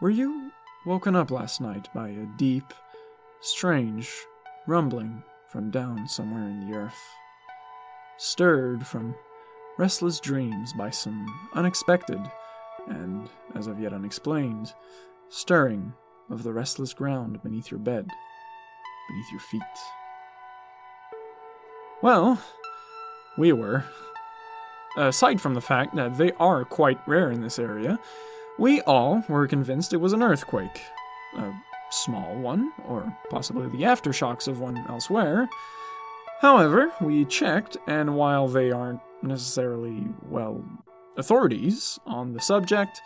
Were you woken up last night by a deep, strange rumbling from down somewhere in the earth? Stirred from restless dreams by some unexpected and, as of yet unexplained, stirring of the restless ground beneath your bed, beneath your feet. Well, we were. Aside from the fact that they are quite rare in this area, we all were convinced it was an earthquake. A small one, or possibly the aftershocks of one elsewhere. However, we checked, and while they aren't necessarily, well, authorities on the subject,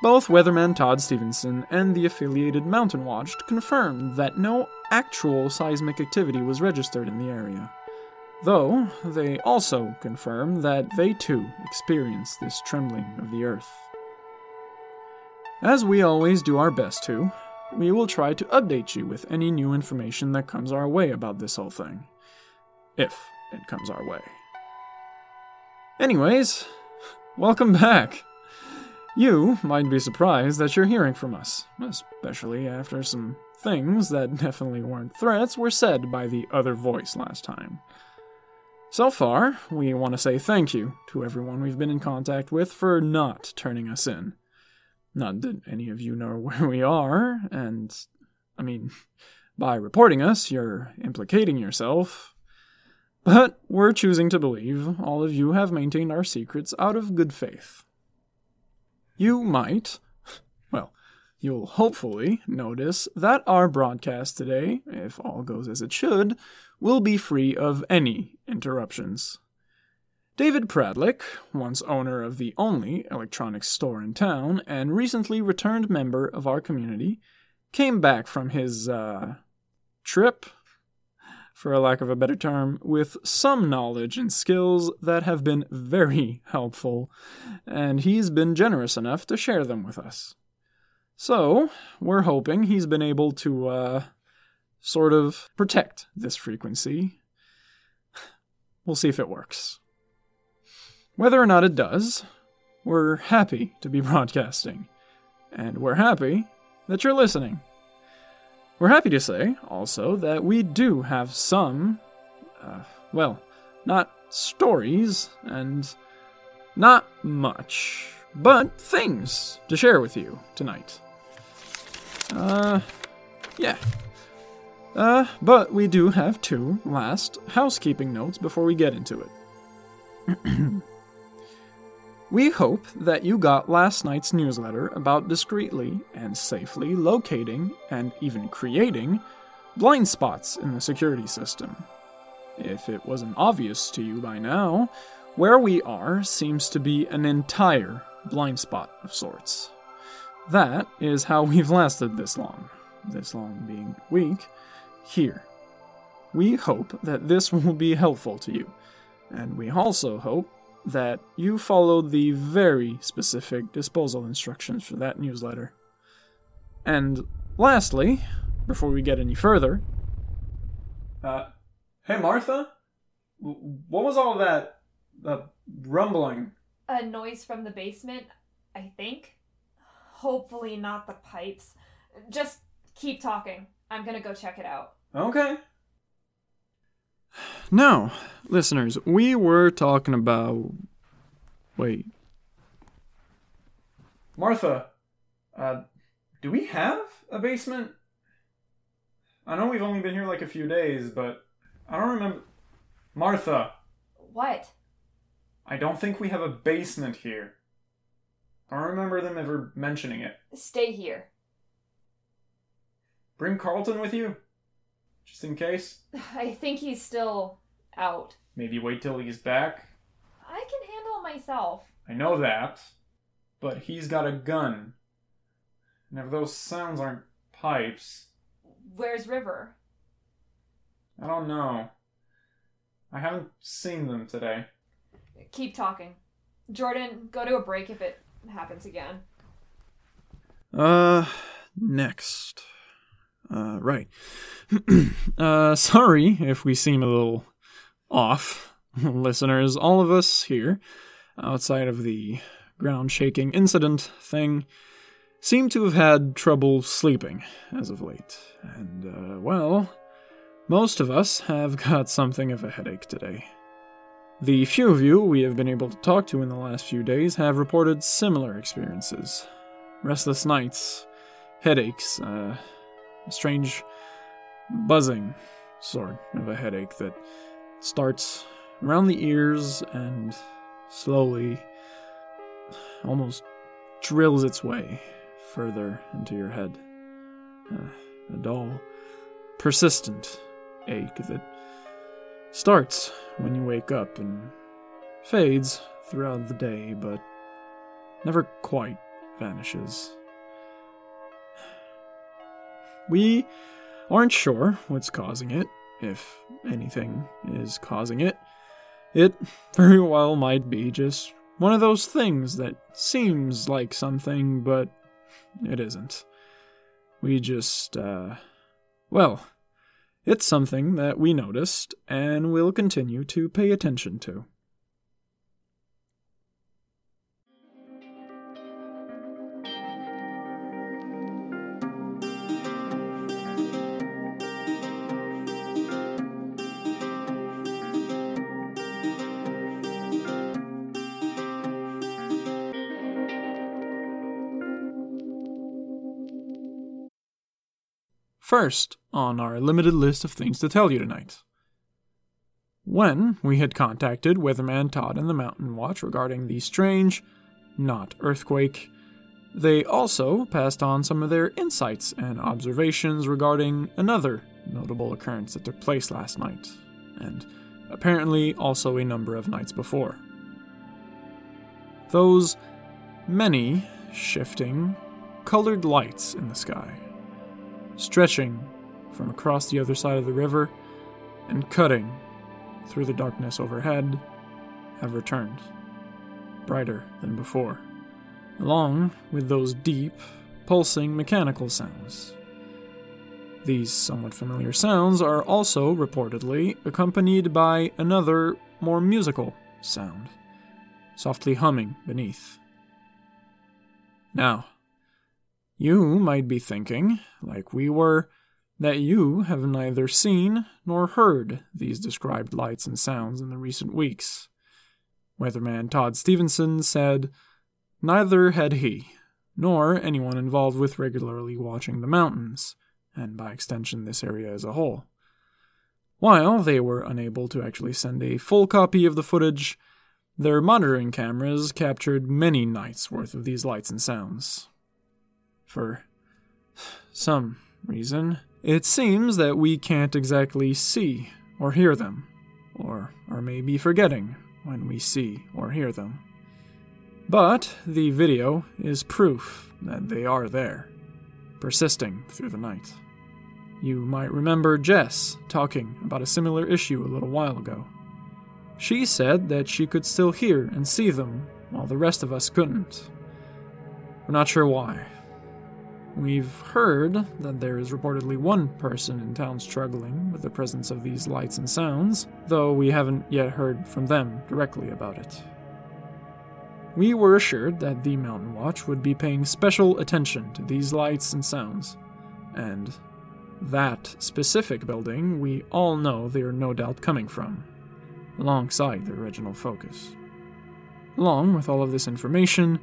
both weatherman Todd Stevenson and the affiliated Mountain Watch confirmed that no actual seismic activity was registered in the area. Though, they also confirmed that they too experienced this trembling of the earth. As we always do our best to, we will try to update you with any new information that comes our way about this whole thing. If it comes our way. Anyways, welcome back. You might be surprised that you're hearing from us, especially after some things that definitely weren't threats were said by the other voice last time. So far, we want to say thank you to everyone we've been in contact with for not turning us in. Not that any of you know where we are, and I mean, by reporting us, you're implicating yourself. But we're choosing to believe all of you have maintained our secrets out of good faith. You might, well, you'll hopefully notice that our broadcast today, if all goes as it should, will be free of any interruptions. David Pradlick, once owner of the only electronics store in town and recently returned member of our community, came back from his, uh, trip, for a lack of a better term, with some knowledge and skills that have been very helpful, and he's been generous enough to share them with us. So, we're hoping he's been able to, uh, sort of protect this frequency. We'll see if it works. Whether or not it does, we're happy to be broadcasting, and we're happy that you're listening. We're happy to say, also, that we do have some, uh, well, not stories and not much, but things to share with you tonight. Uh, yeah. Uh, but we do have two last housekeeping notes before we get into it. We hope that you got last night's newsletter about discreetly and safely locating and even creating blind spots in the security system. If it wasn't obvious to you by now, where we are seems to be an entire blind spot of sorts. That is how we've lasted this long, this long being a week, here. We hope that this will be helpful to you, and we also hope that you followed the very specific disposal instructions for that newsletter. And lastly, before we get any further, uh, hey Martha, what was all that uh, rumbling? A noise from the basement, I think. Hopefully not the pipes. Just keep talking. I'm gonna go check it out. Okay. Now, listeners, we were talking about. Wait. Martha, uh, do we have a basement? I know we've only been here like a few days, but I don't remember. Martha, What? I don't think we have a basement here. I don't remember them ever mentioning it. Stay here. Bring Carlton with you, just in case. I think he's still out. Maybe wait till he's back. I can handle myself. I know that, but he's got a gun. And if those sounds aren't pipes, Where's River? I don't know. I haven't seen them today. Keep talking. Jordan, go to a break if it happens again. Uh, next. Uh, right. uh, sorry if we seem a little off, listeners. All of us here, outside of the ground shaking incident thing, seem to have had trouble sleeping as of late. And, uh, well, most of us have got something of a headache today. The few of you we have been able to talk to in the last few days have reported similar experiences restless nights, headaches, uh, strange buzzing sort of a headache that starts around the ears and slowly almost drills its way further into your head. Uh, a dull, persistent ache that starts when you wake up and fades throughout the day, but never quite vanishes. We aren't sure what's causing it, if anything is causing it. It very well might be just one of those things that seems like something, but it isn't. We just, uh, well, it's something that we noticed and will continue to pay attention to. First, on our limited list of things to tell you tonight. When we had contacted Weatherman Todd and the Mountain Watch regarding the strange, not earthquake, they also passed on some of their insights and observations regarding another notable occurrence that took place last night, and apparently also a number of nights before. Those many shifting, colored lights in the sky stretching from across the other side of the river and cutting through the darkness overhead, have returned, brighter than before, along with those deep, pulsing mechanical sounds. These somewhat familiar sounds are also reportedly accompanied by another, more musical sound, softly humming beneath. Now, you might be thinking, like we were, that you have neither seen nor heard these described lights and sounds in the recent weeks. Weatherman Todd Stevenson said, Neither had he, nor anyone involved with regularly watching the mountains, and by extension this area as a whole. While they were unable to actually send a full copy of the footage, their monitoring cameras captured many nights' worth of these lights and sounds for some reason, it seems that we can't exactly see or hear them, or are maybe forgetting when we see or hear them. But the video is proof that they are there, persisting through the night. You might remember Jess talking about a similar issue a little while ago. She said that she could still hear and see them, while the rest of us couldn't. We're not sure why, We've heard that there is reportedly one person in town struggling with the presence of these lights and sounds, though we haven't yet heard from them directly about it. We were assured that the Mountain Watch would be paying special attention to these lights and sounds, and that specific building we all know they are no doubt coming from, alongside their original focus. Along with all of this information,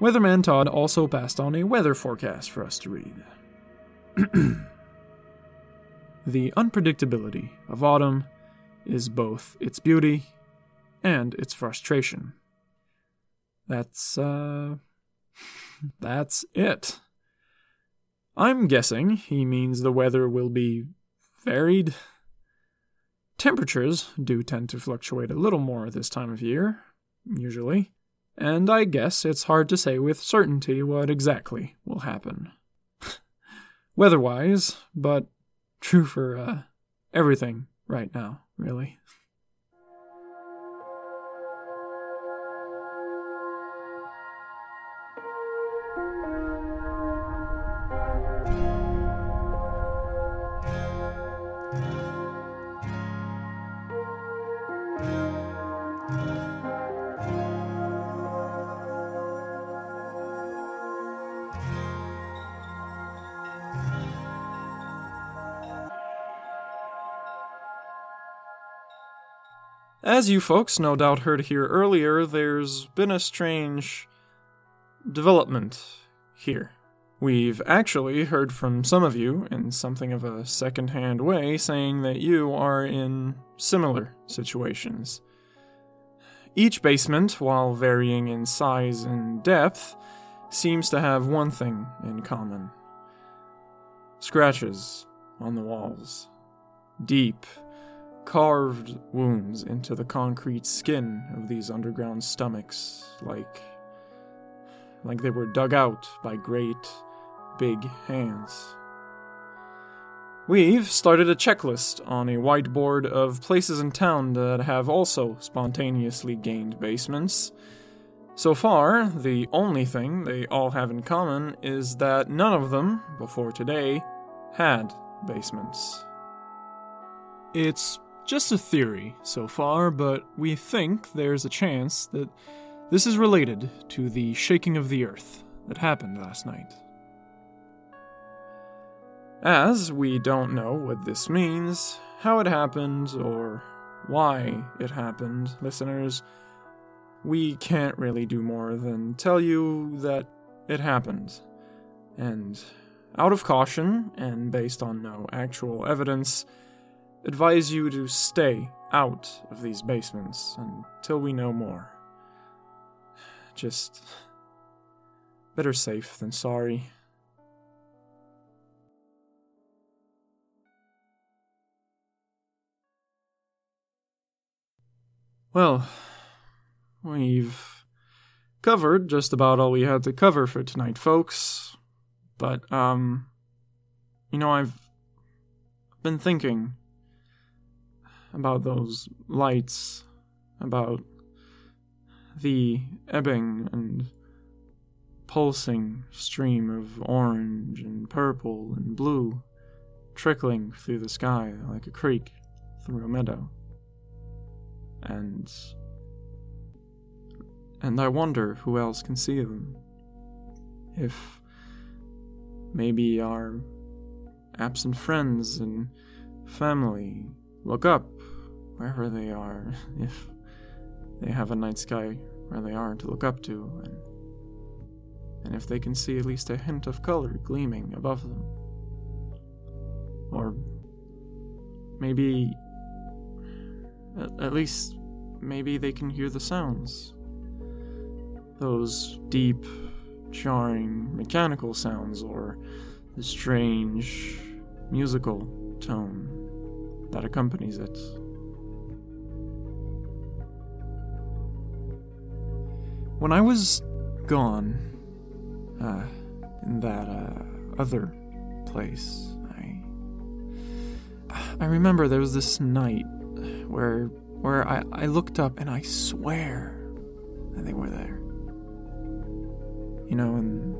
Weatherman Todd also passed on a weather forecast for us to read. the unpredictability of autumn is both its beauty and its frustration. That's, uh. That's it. I'm guessing he means the weather will be varied. Temperatures do tend to fluctuate a little more this time of year, usually and I guess it's hard to say with certainty what exactly will happen. Weather-wise, but true for uh, everything right now, really. As you folks no doubt heard here earlier, there's been a strange development here. We've actually heard from some of you in something of a secondhand way saying that you are in similar situations. Each basement, while varying in size and depth, seems to have one thing in common scratches on the walls. Deep, carved wounds into the concrete skin of these underground stomachs, like. like they were dug out by great, big hands. We've started a checklist on a whiteboard of places in town that have also spontaneously gained basements. So far, the only thing they all have in common is that none of them, before today, had basements. It's just a theory so far, but we think there's a chance that this is related to the shaking of the earth that happened last night. As we don't know what this means, how it happened, or why it happened, listeners, we can't really do more than tell you that it happened. And out of caution, and based on no actual evidence, advise you to stay out of these basements until we know more. Just better safe than sorry. Well, we've covered just about all we had to cover for tonight, folks. But, um, you know, I've been thinking about those lights, about the ebbing and pulsing stream of orange and purple and blue trickling through the sky like a creek through a meadow. And and I wonder who else can see them. If maybe our absent friends and family look up wherever they are, if they have a night sky where they are to look up to, and, and if they can see at least a hint of color gleaming above them. Or maybe, at, at least, maybe they can hear the sounds. Those deep, jarring mechanical sounds, or the strange musical tone that accompanies it. When I was gone, uh, in that uh, other place, I I remember there was this night where where I, I looked up and I swear that they were there. You know, in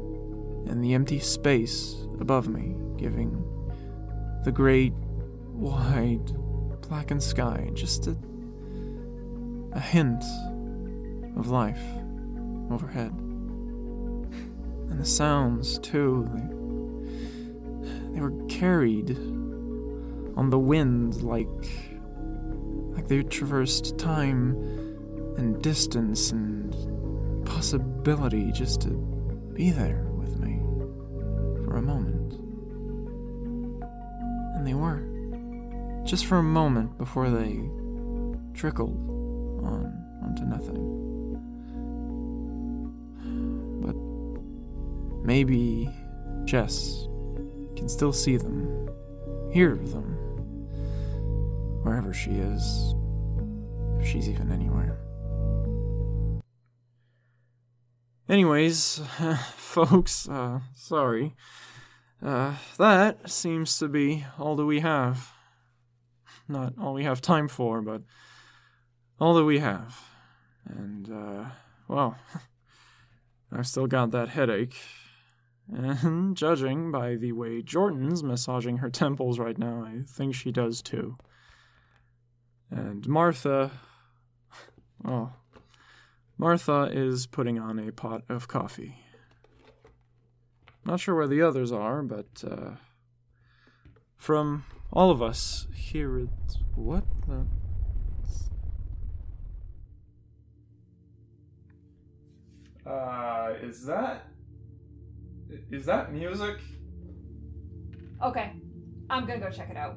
in the empty space above me, giving the great wide blackened sky just a a hint of life overhead. And the sounds, too, they, they were carried on the wind like like they traversed time and distance and possibility just to be there with me for a moment. And they were. Just for a moment before they trickled on onto nothing. But maybe Jess can still see them, hear them, wherever she is, if she's even anywhere. Anyways, folks, uh, sorry. Uh, that seems to be all that we have. Not all we have time for, but all that we have. And, uh, well, I've still got that headache. And judging by the way Jordan's massaging her temples right now, I think she does too. And Martha. Oh. Martha is putting on a pot of coffee. Not sure where the others are, but uh, from all of us here at what the Uh, is that is that music? Okay, I'm gonna go check it out.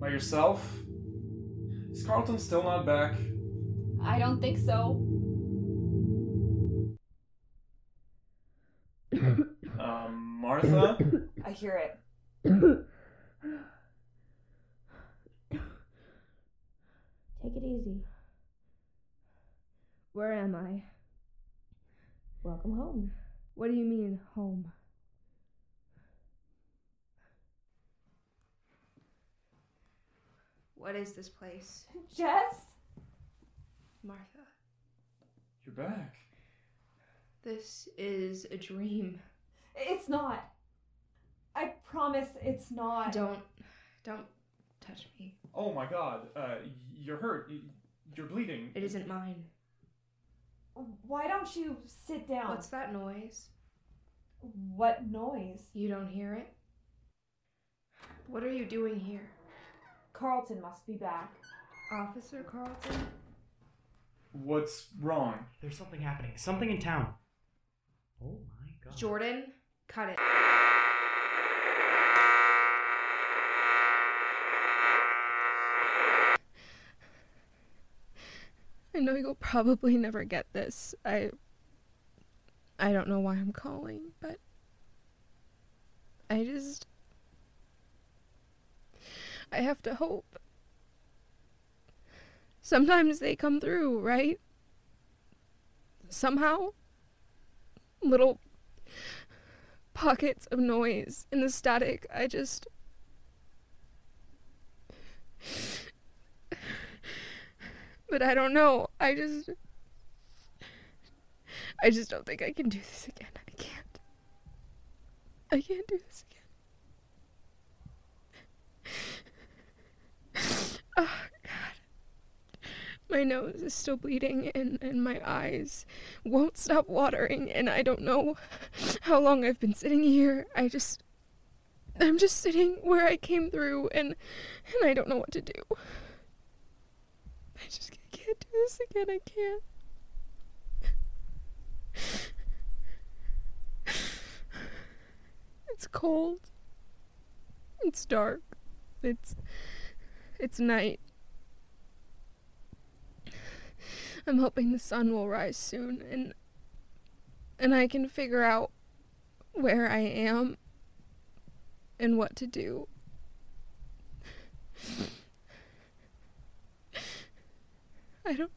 By yourself? Is Carlton still not back? I don't think so. um, Martha. I hear it. Take it easy. Where am I? Welcome home. What do you mean, home? What is this place? Jess? Martha, You're back. this is a dream. It's not. I promise it's not. Don't, don't touch me. Oh my god, uh, you're hurt. You're bleeding. It isn't mine. Why don't you sit down? What's that noise? What noise? You don't hear it? What are you doing here? Carlton must be back. Officer Carlton? What's wrong? There's something happening. Something in town. Oh my god. Jordan, cut it. I know you'll probably never get this. I I don't know why I'm calling, but I just I have to hope. Sometimes they come through, right? Somehow little pockets of noise in the static. I just. But I don't know. I just. I just don't think I can do this again. I can't. I can't do this again. Oh, God. My nose is still bleeding and, and my eyes won't stop watering and I don't know how long I've been sitting here. I just I'm just sitting where I came through and and I don't know what to do. I just I can't do this again. I can't. It's cold. It's dark. It's it's night. I'm hoping the sun will rise soon and and I can figure out where I am and what to do. I don't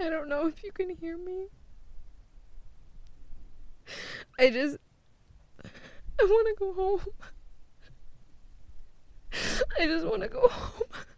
I don't know if you can hear me. I just I want to go home. I just want to go home.